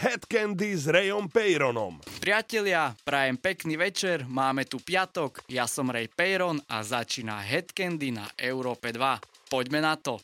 Head Candy s Rayom Peyronom. Priatelia, prajem pekný večer, máme tu piatok, ja som Ray Peyron a začína Head Candy na Európe 2. Poďme na to.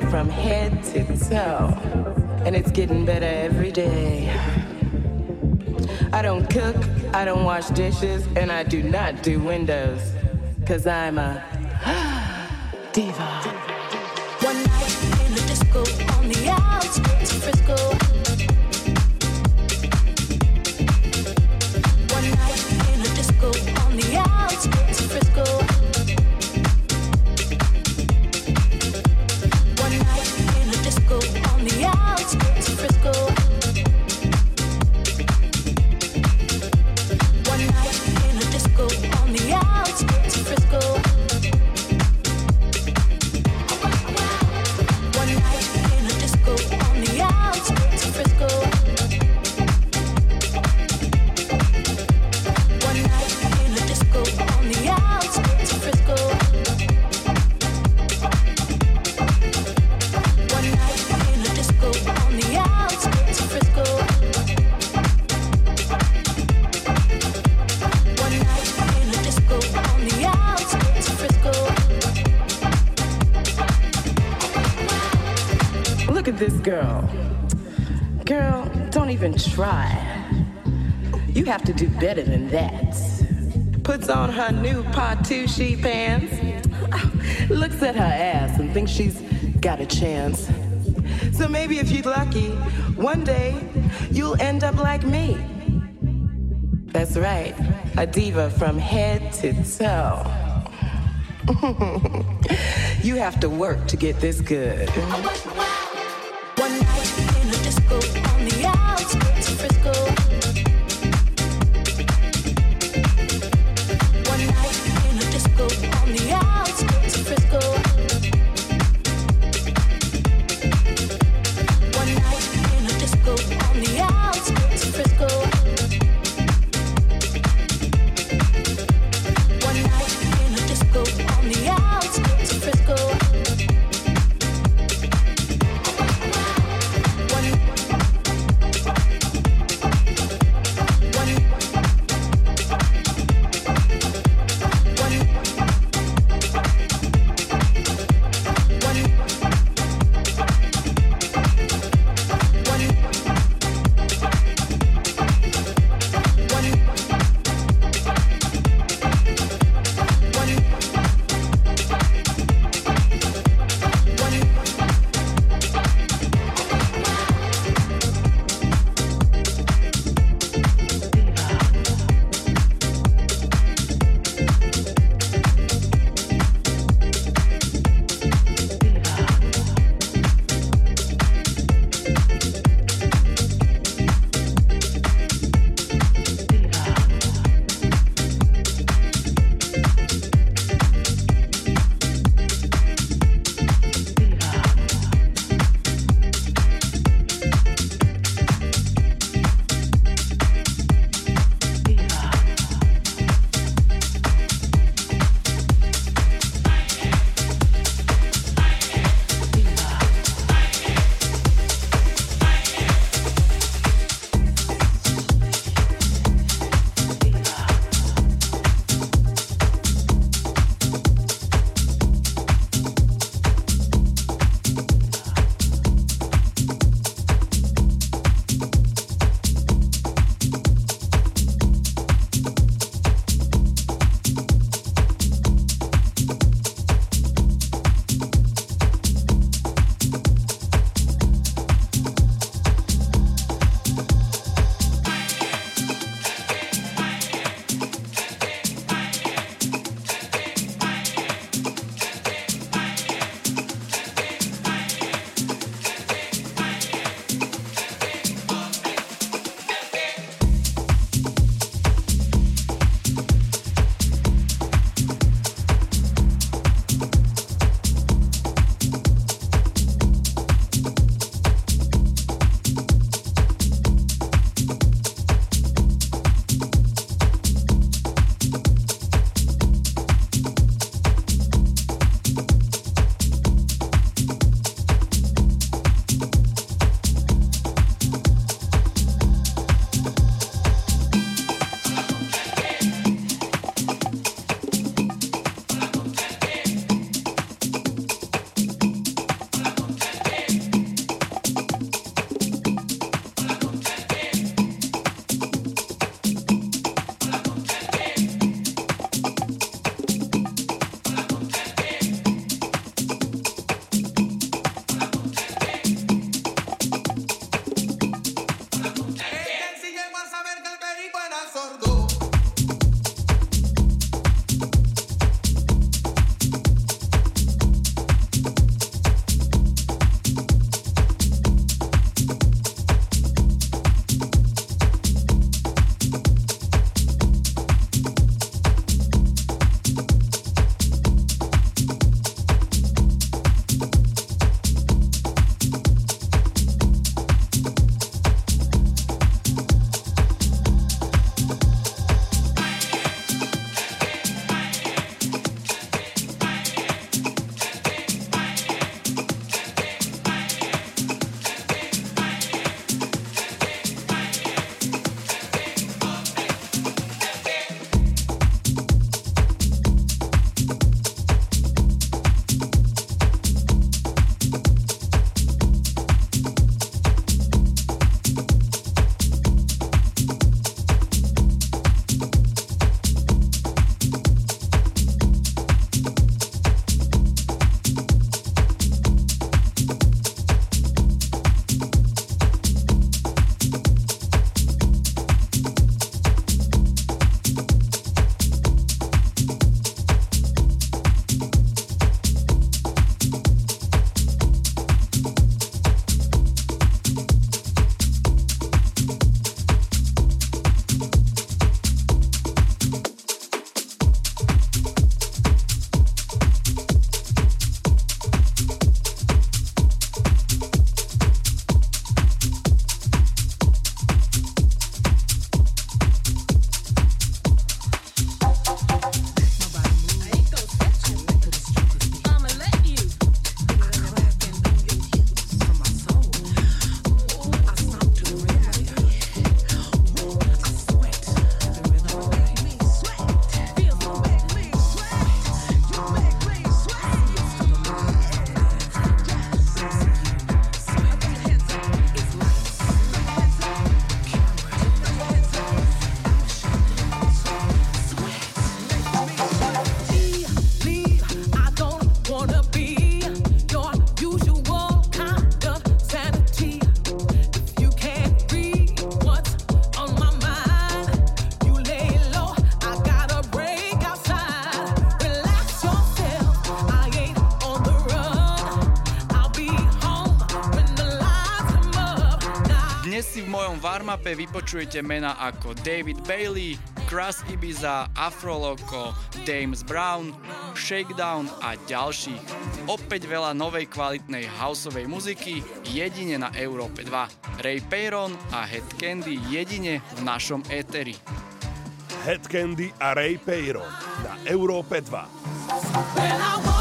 From head to toe. And it's getting better every day. I don't cook, I don't wash dishes, and I do not do windows. Cause I'm a Patucci pants, looks at her ass and thinks she's got a chance. So maybe if you're lucky, one day you'll end up like me. That's right, a diva from head to toe. you have to work to get this good. Si v mojom warmape vypočujete mena ako David Bailey, Crass Ibiza, Afro Loco, James Brown, Shakedown a ďalších. Opäť veľa novej kvalitnej houseovej muziky jedine na Európe 2. Ray Peyron a Head Candy jedine v našom éteri. Head Candy a Ray Peyron na Európe 2.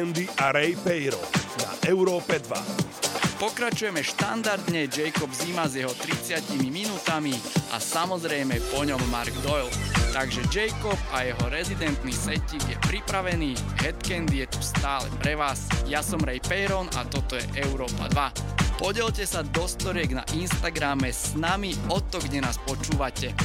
Candy a Ray Peiro na Európe 2. Pokračujeme štandardne Jacob Zima s jeho 30 minútami a samozrejme po ňom Mark Doyle. Takže Jacob a jeho rezidentný setik je pripravený, Headcandy je tu stále pre vás. Ja som Ray Peyron a toto je Európa 2. Podelte sa do storiek na Instagrame s nami o to, kde nás počúvate.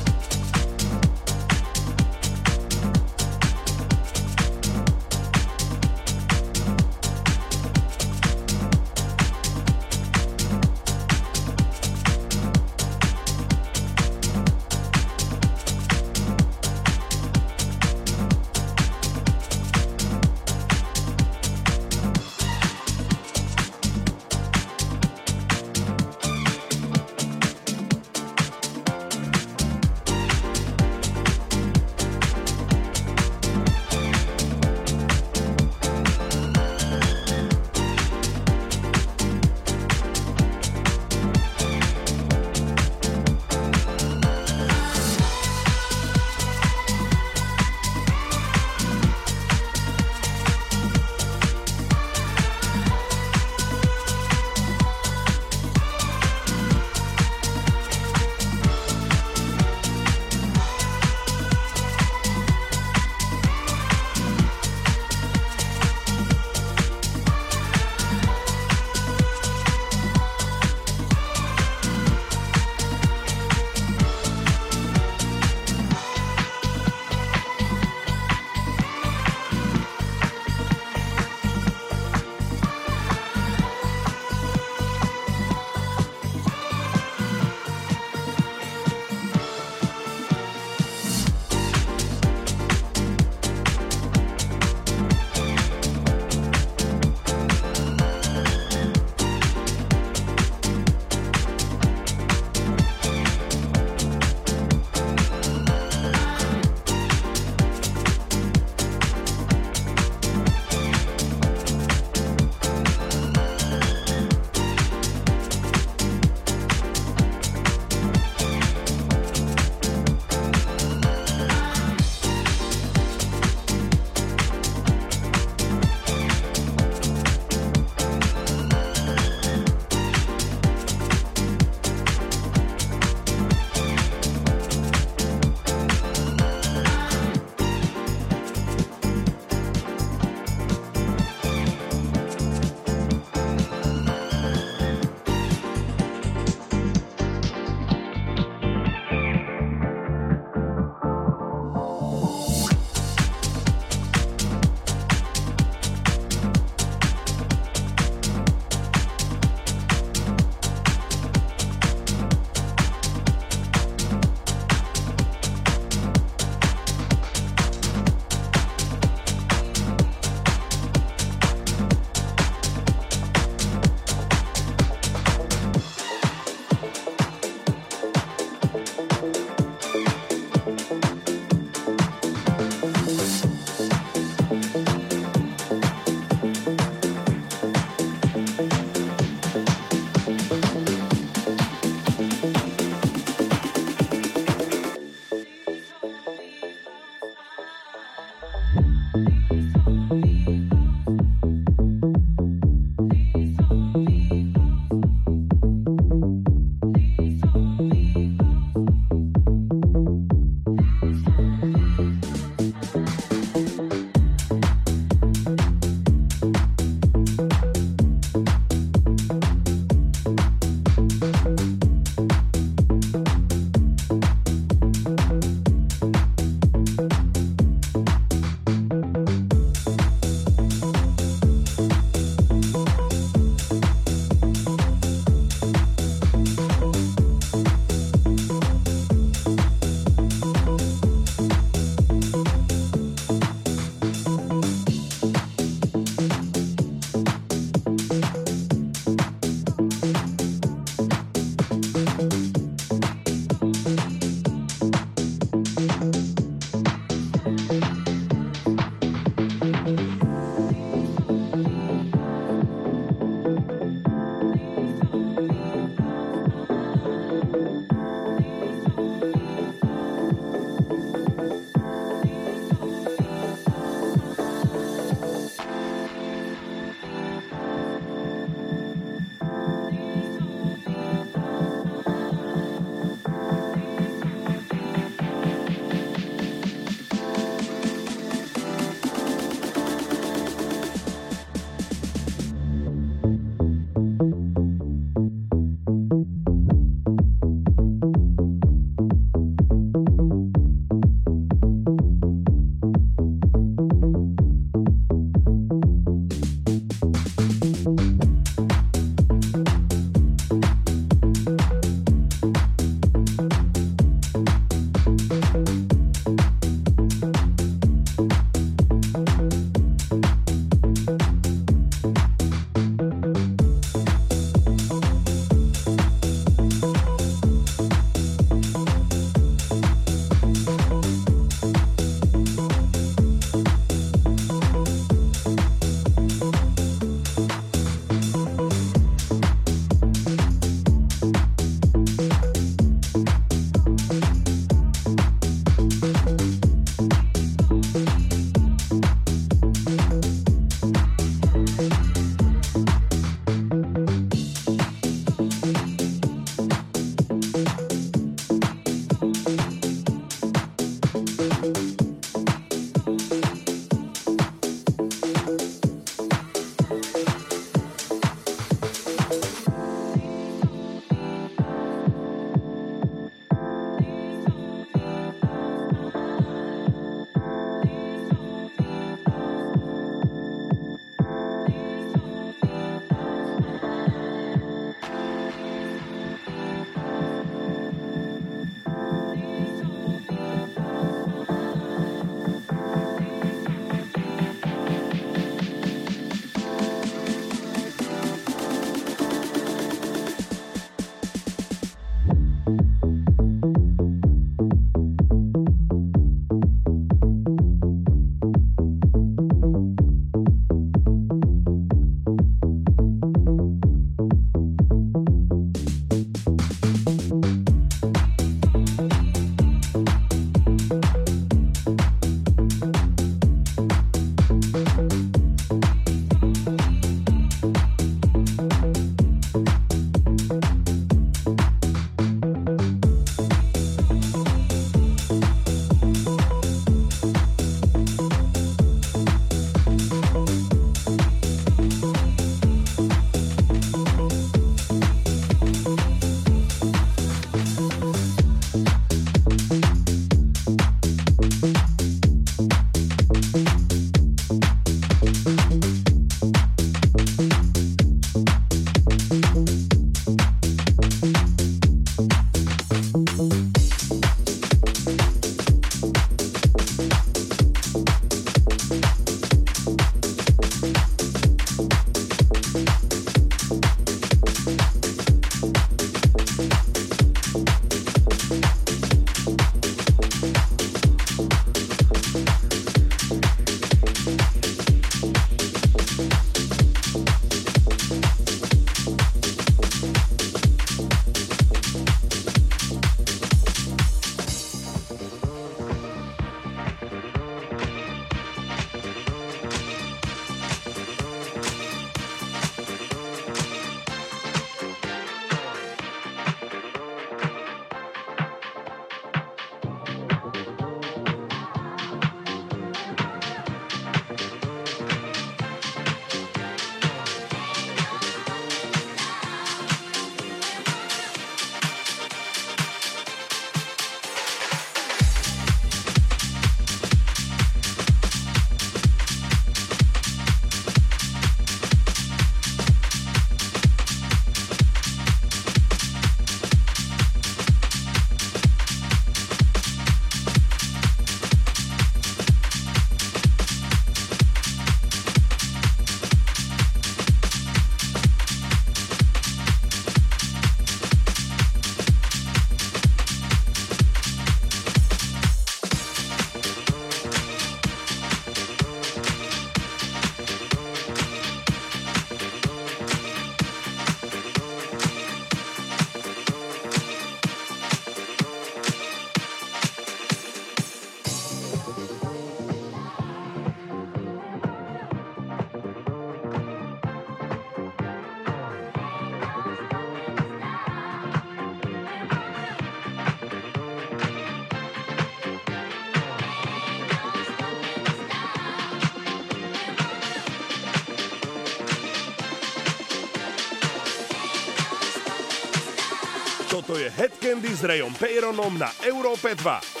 Toto je Head Candy s Rayom Peyronom na Európe 2.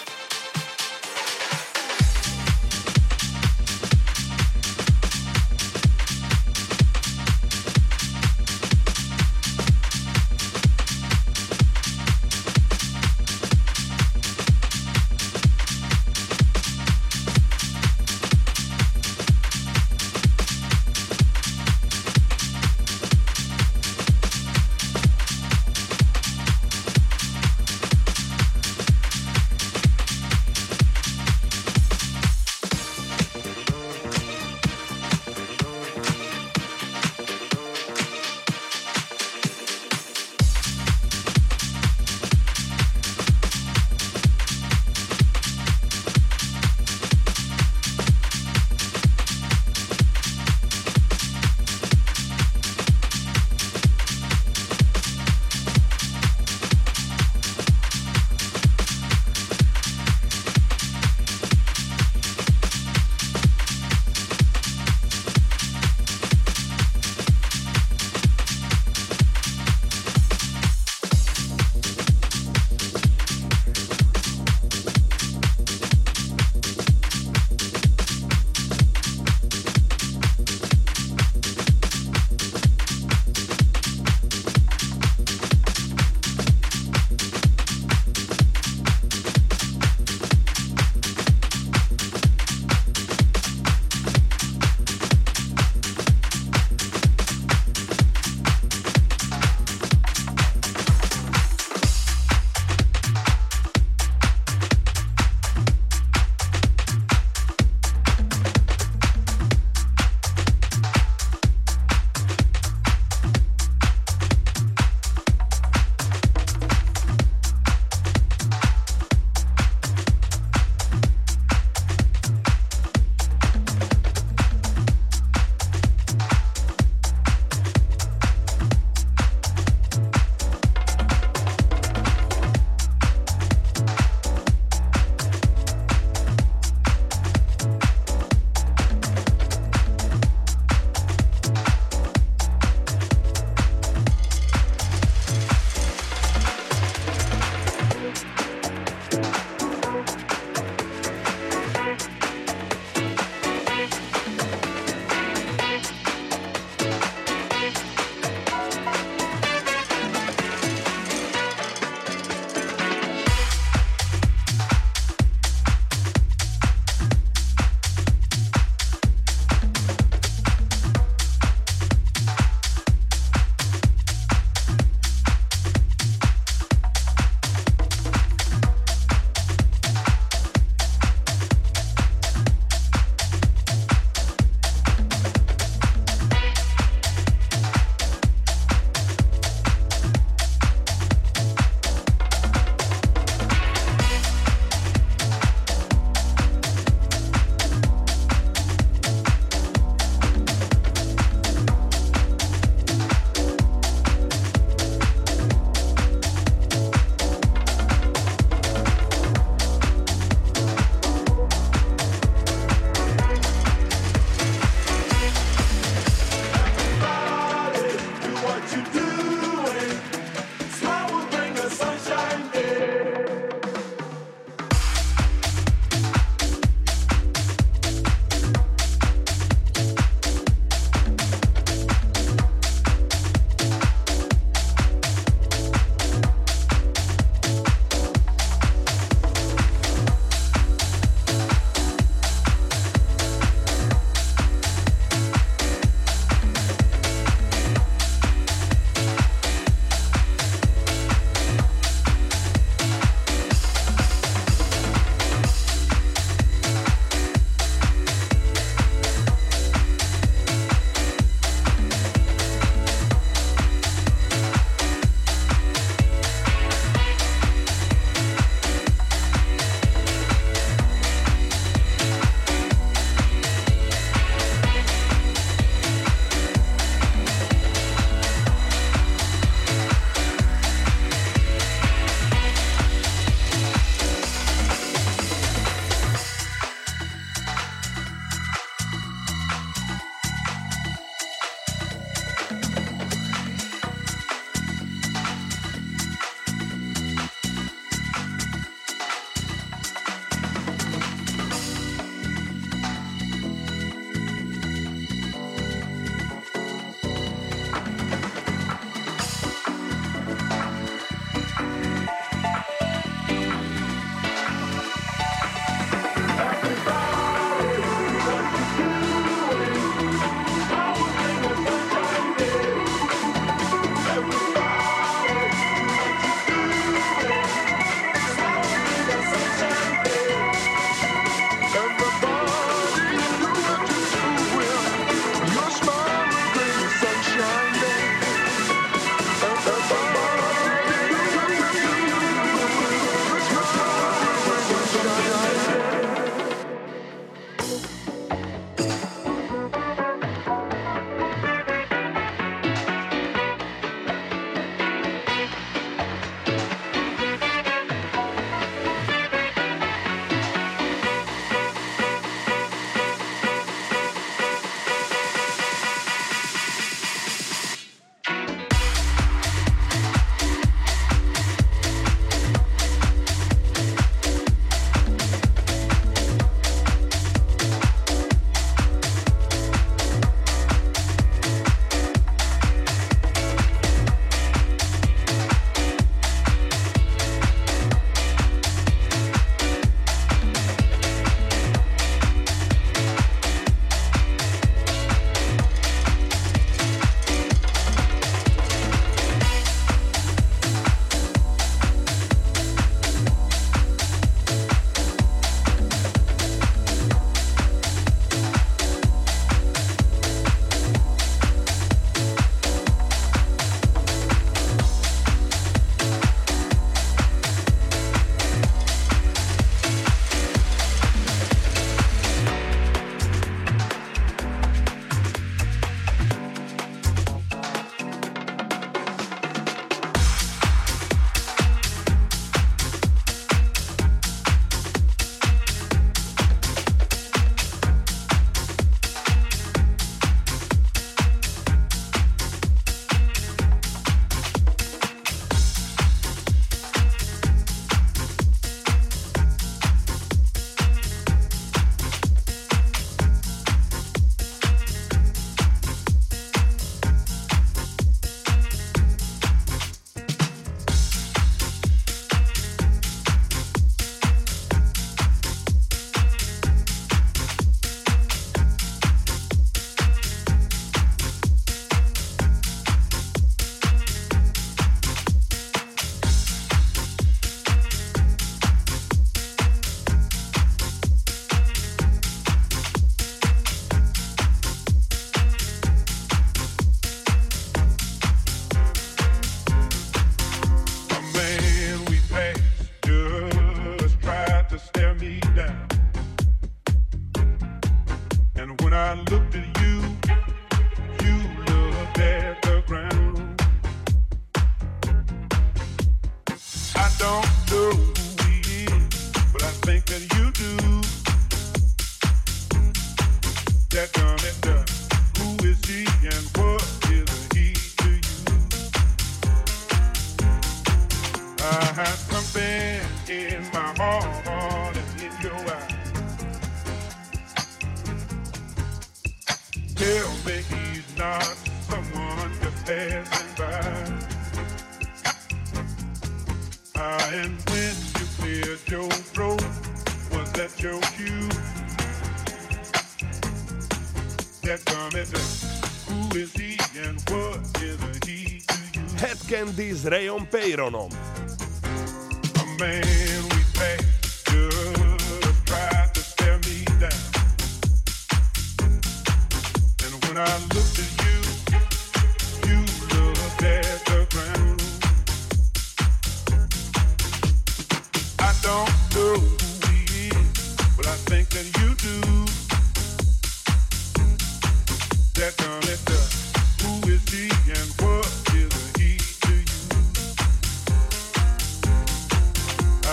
on them.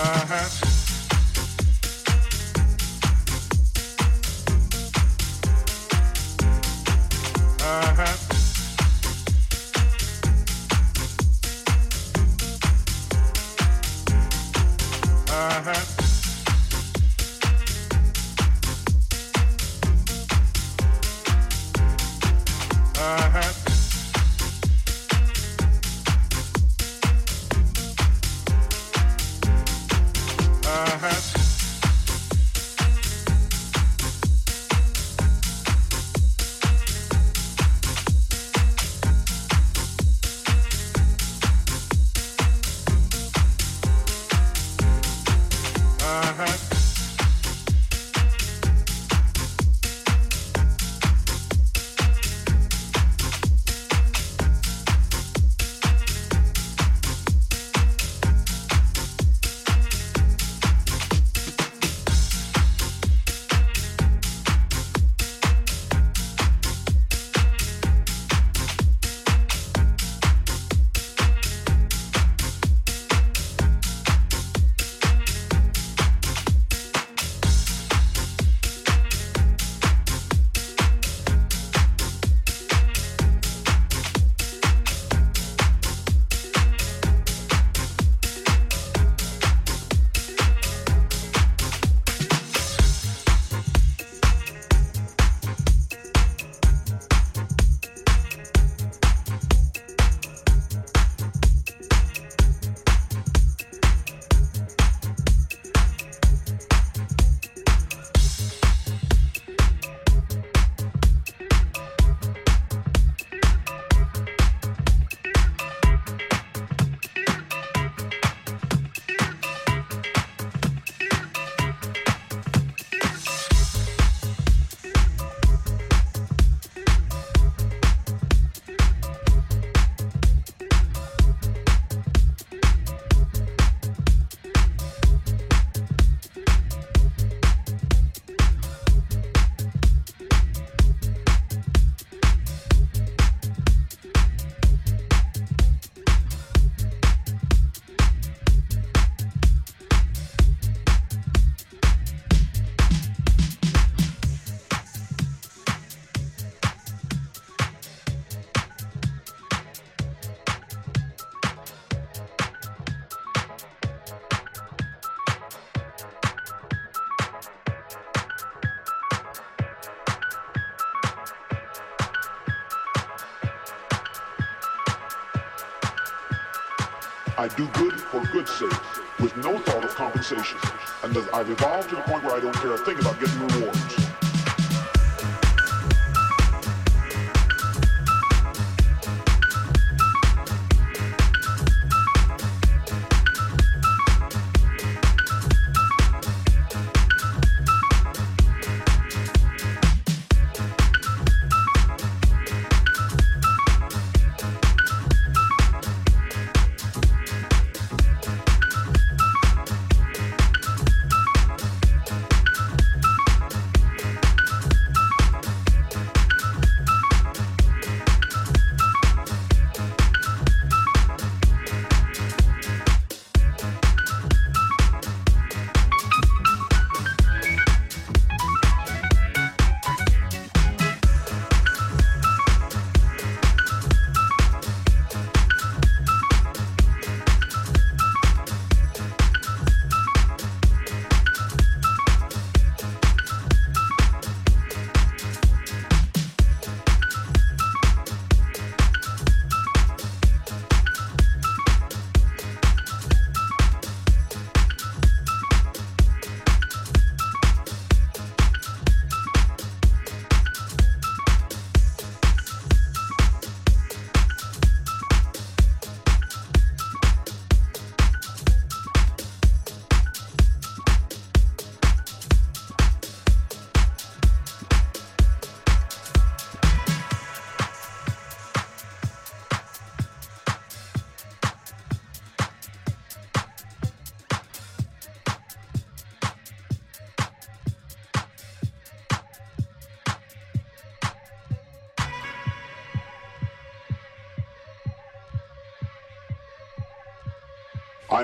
Uh-huh. Do good for good's sake, with no thought of compensation. And I've evolved to the point where I don't care a thing about getting rewards.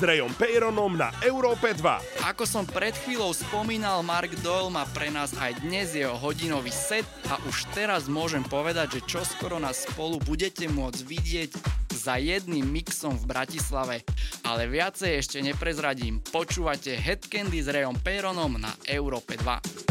S Rayom Peyronom na Európe 2. Ako som pred chvíľou spomínal, Mark Doyle má pre nás aj dnes jeho hodinový set a už teraz môžem povedať, že čoskoro nás spolu budete môcť vidieť za jedným mixom v Bratislave. Ale viacej ešte neprezradím. Počúvate Headcandy s Rayom Peyronom na Európe 2.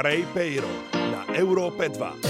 Ray Peiro na Európe 2.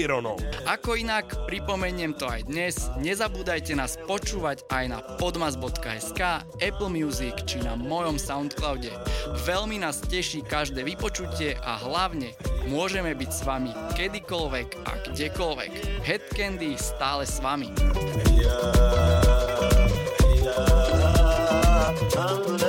Peyronom. Ako inak, pripomeniem to aj dnes, nezabúdajte nás počúvať aj na podmas.sk, Apple Music či na mojom Soundcloude. Veľmi nás teší každé vypočutie a hlavne môžeme byť s vami kedykoľvek a kdekoľvek. Headcandy stále s vami. Yeah. Won't you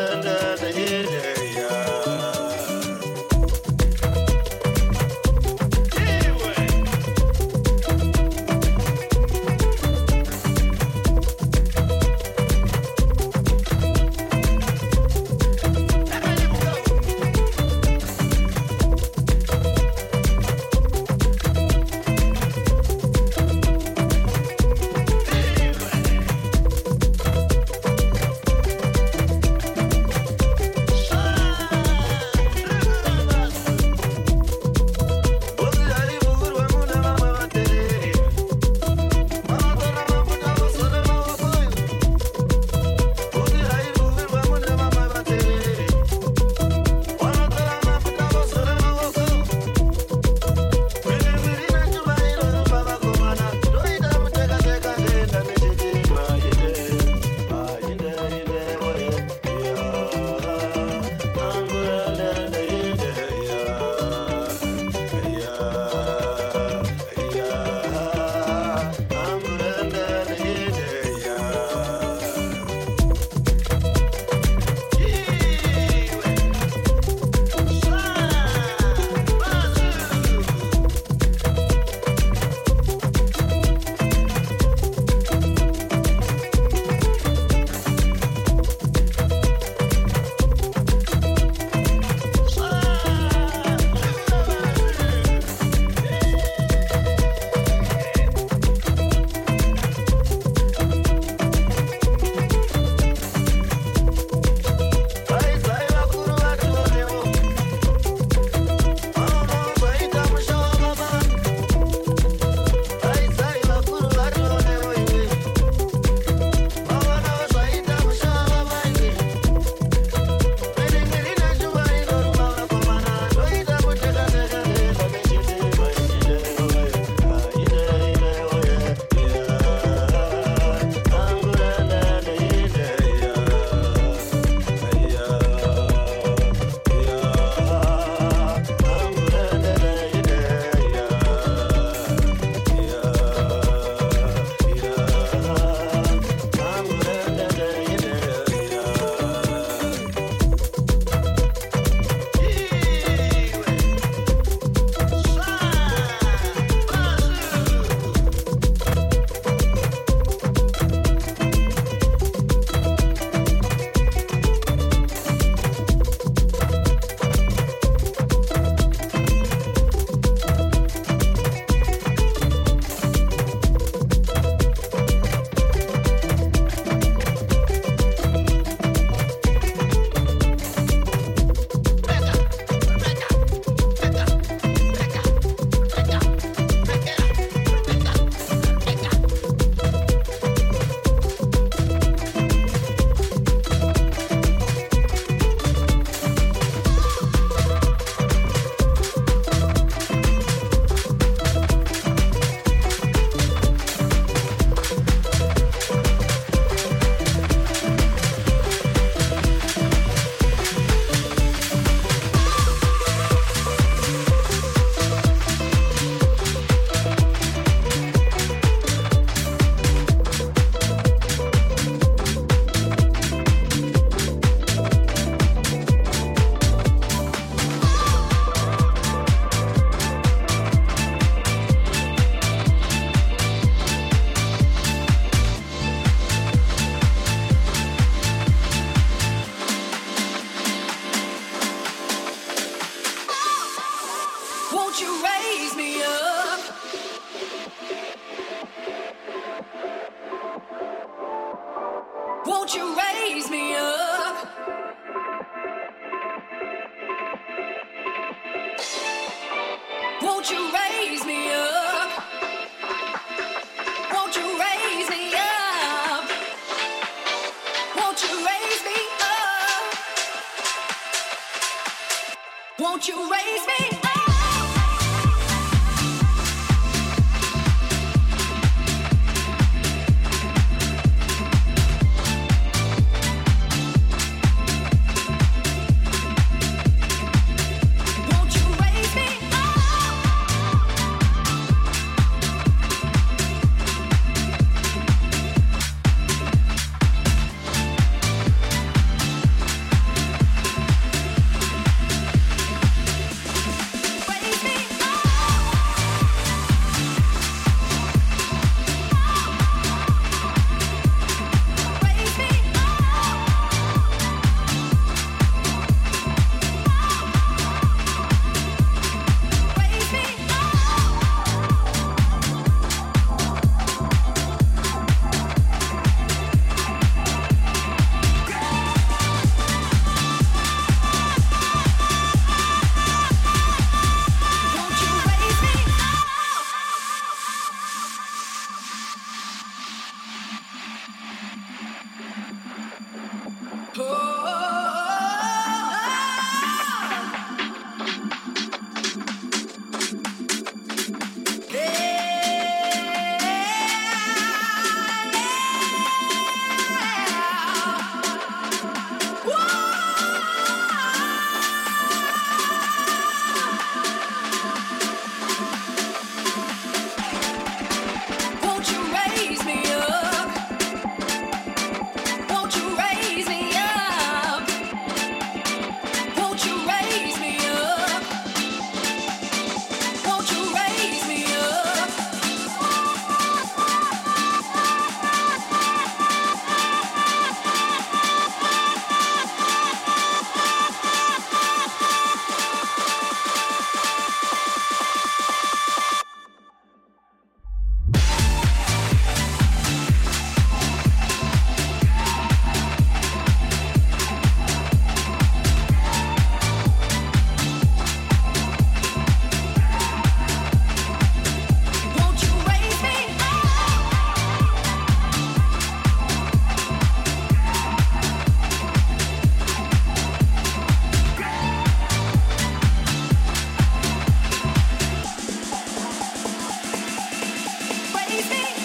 baby.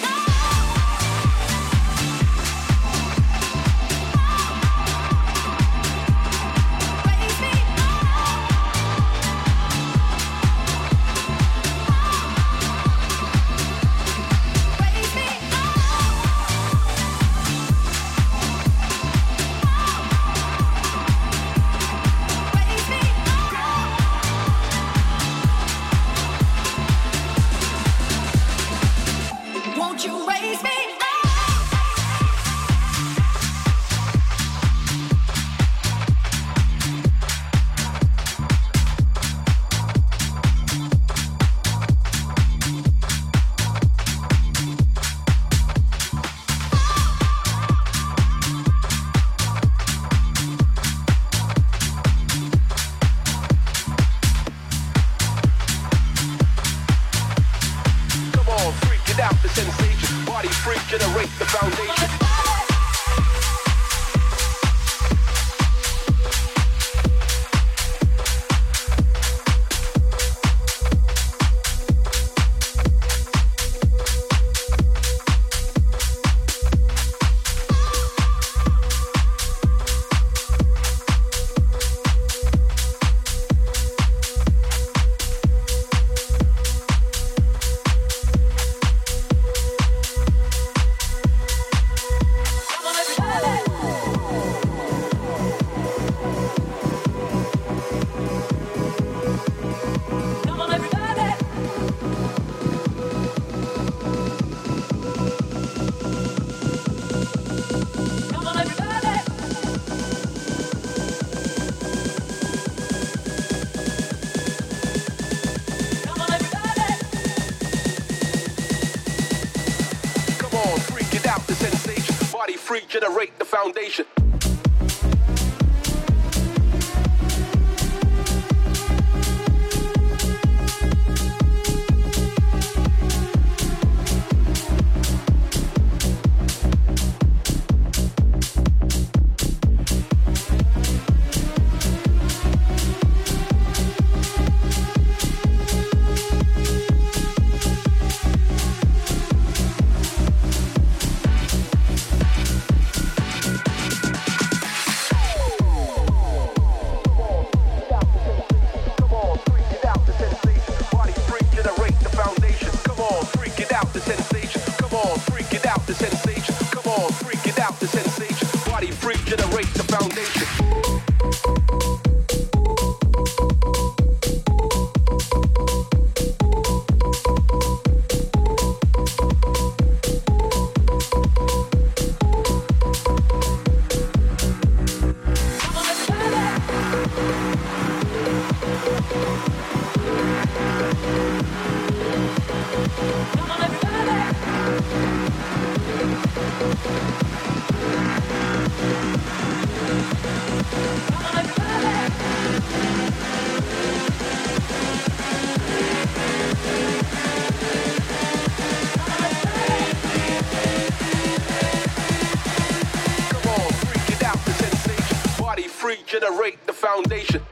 Foundation.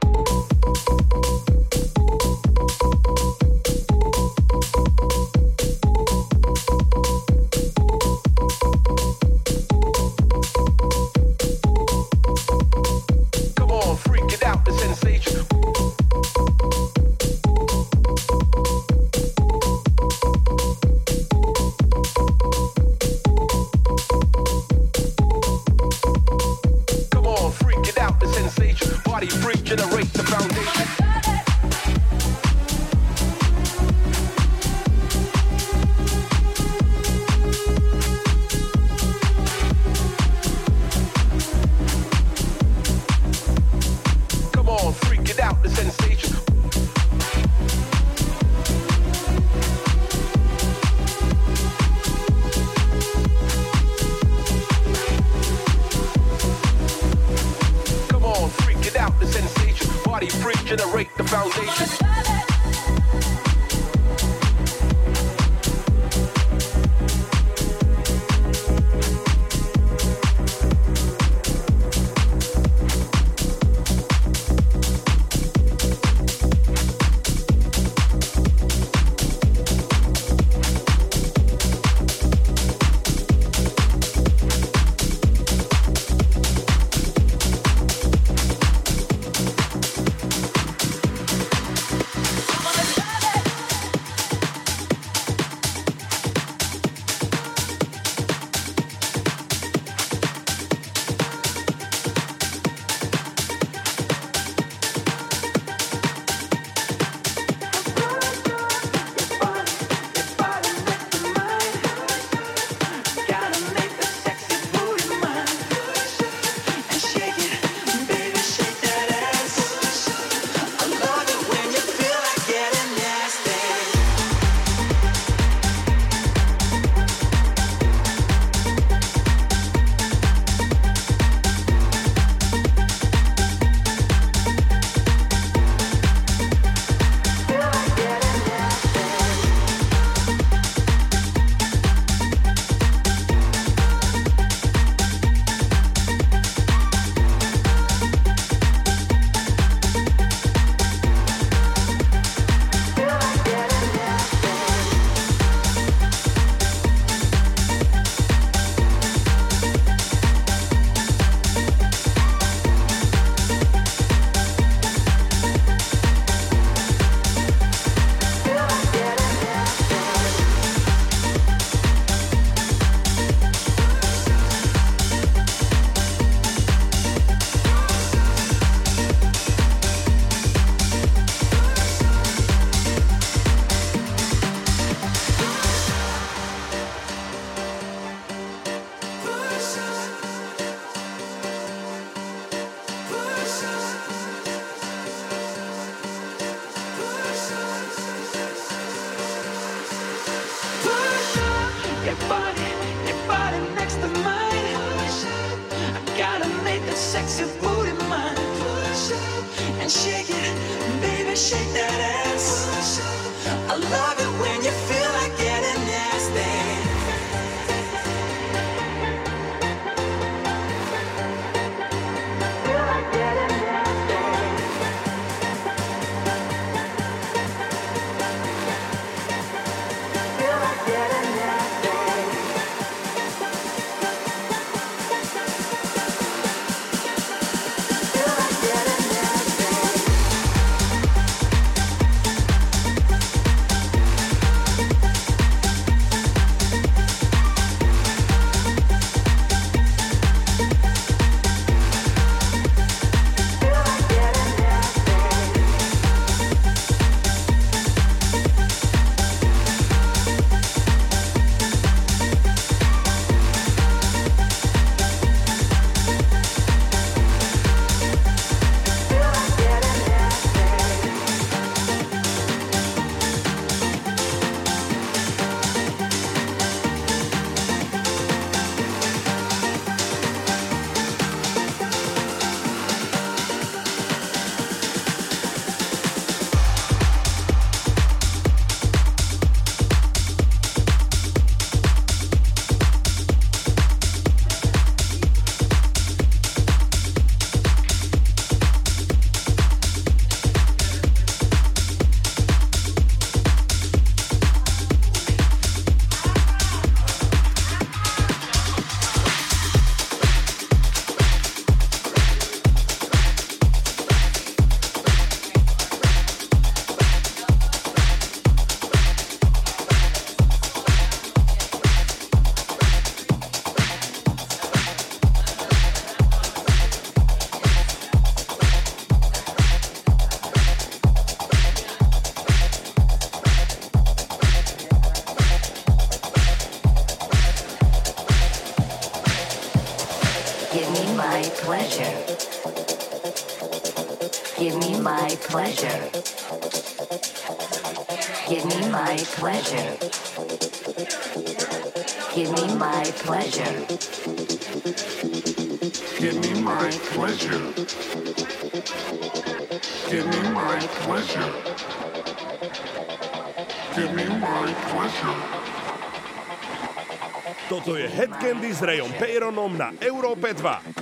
Toto je Head Candy s Rayom Peyronom na Európe 2.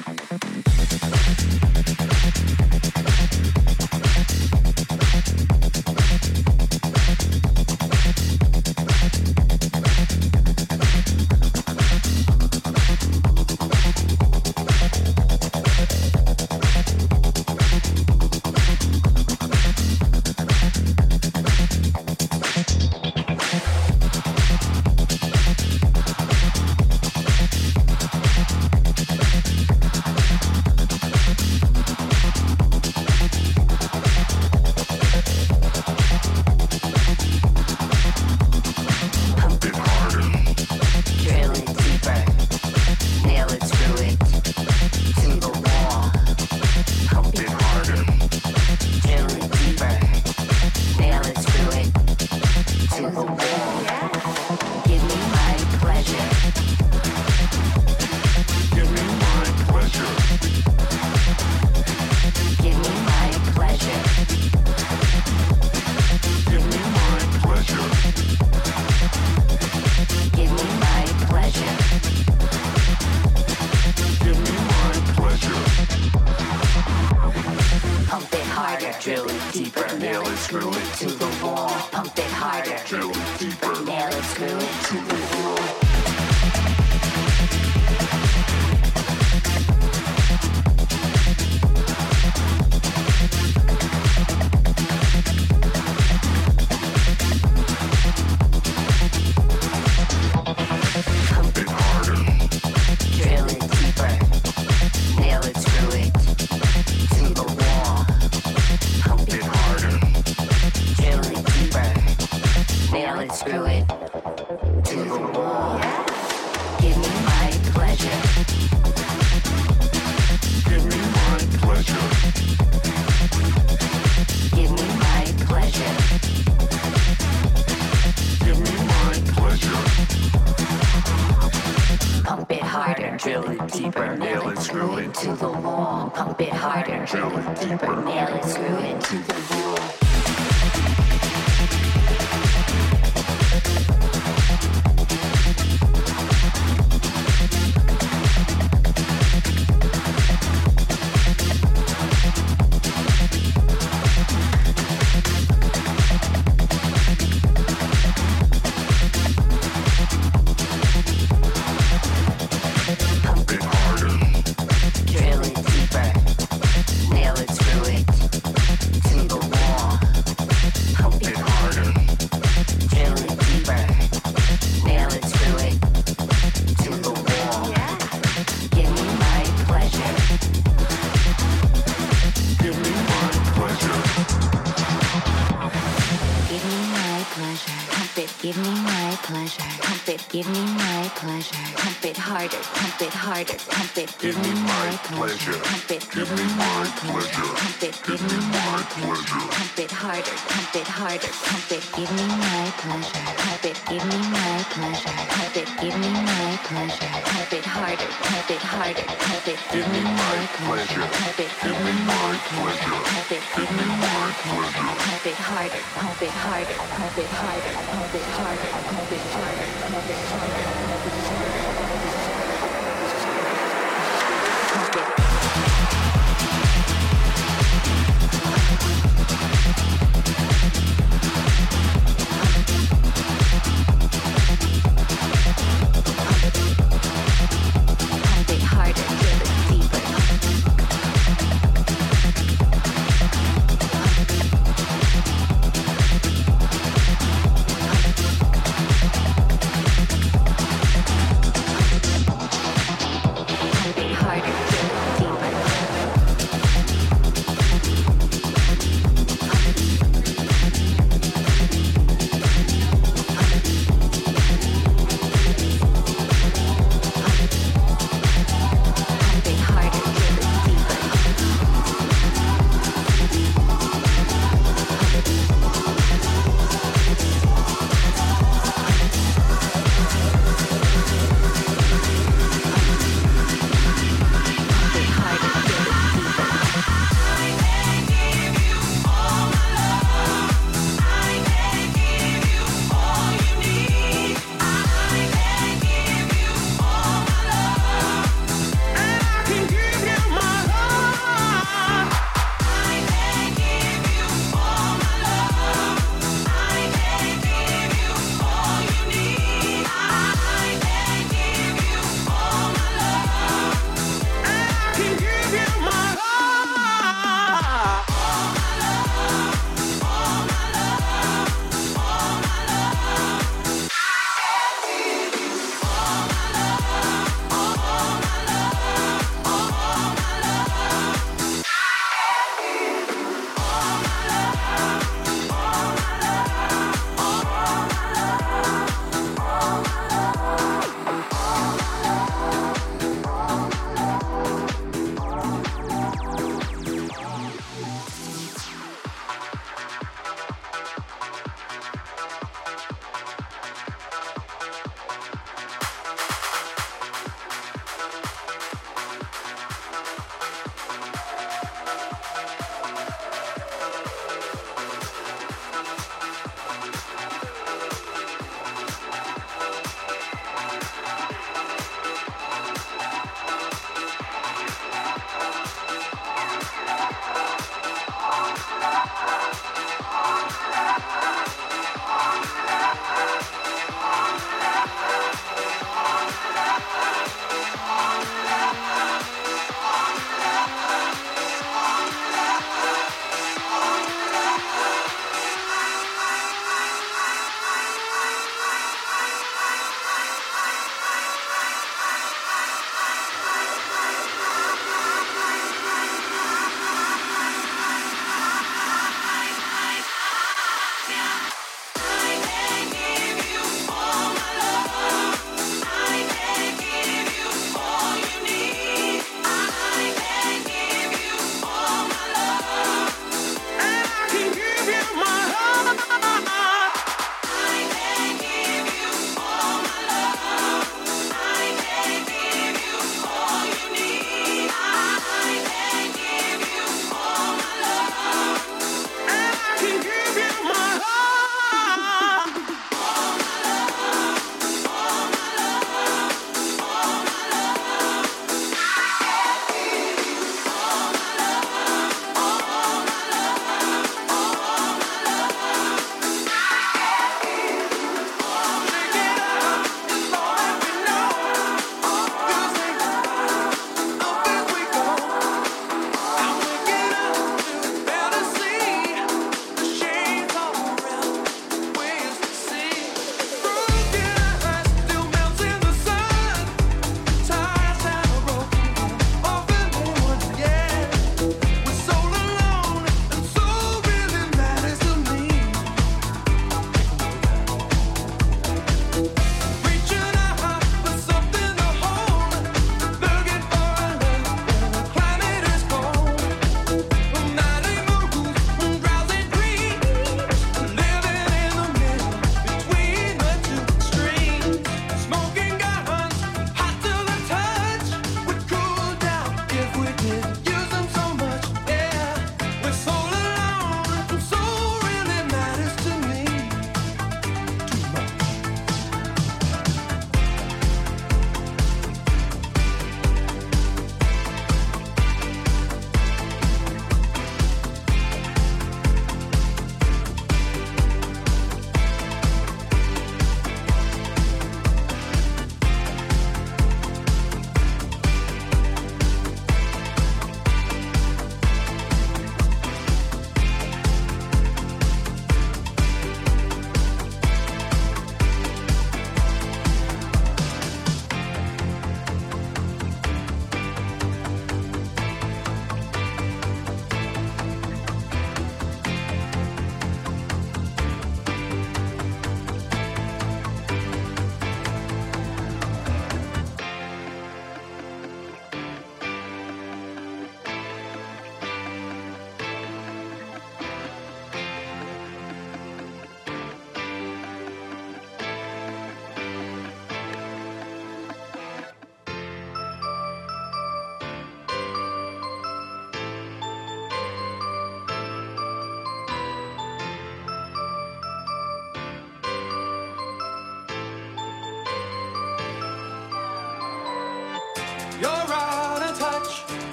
harder, pump it harder, pump it. Give me my pleasure. Pump it. Give me my pleasure. Pump it. Give me my pleasure. Pump it harder, pump it harder, pump it. Give me my pleasure. Pump it. Give me my pleasure. Pump it. Give me my pleasure. Pump it harder, pump it harder, pump it. Give me my pleasure. Pump it. Give me my pleasure. Pump it. Give me my pleasure. Pump it harder, pump it harder, pump it harder, pump it harder, pump it harder, pump it harder, pump it harder.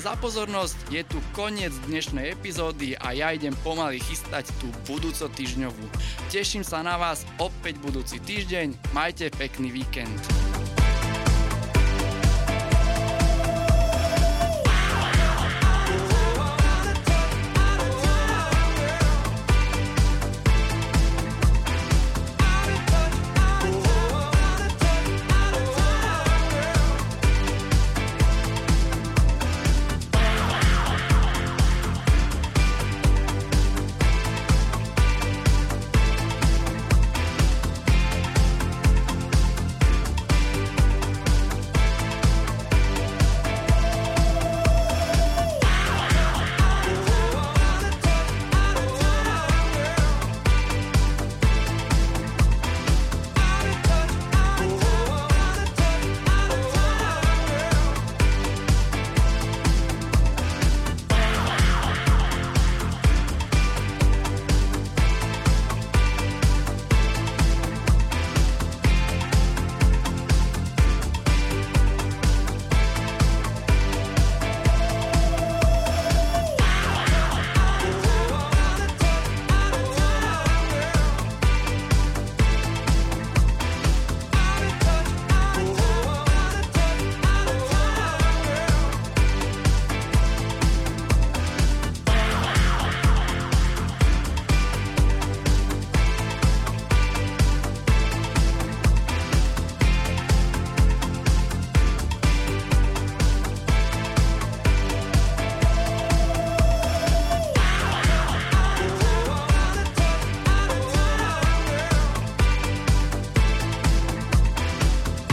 Ďakujeme za pozornosť, je tu koniec dnešnej epizódy a ja idem pomaly chystať tú budúco týždňovú. Teším sa na vás opäť budúci týždeň, majte pekný víkend.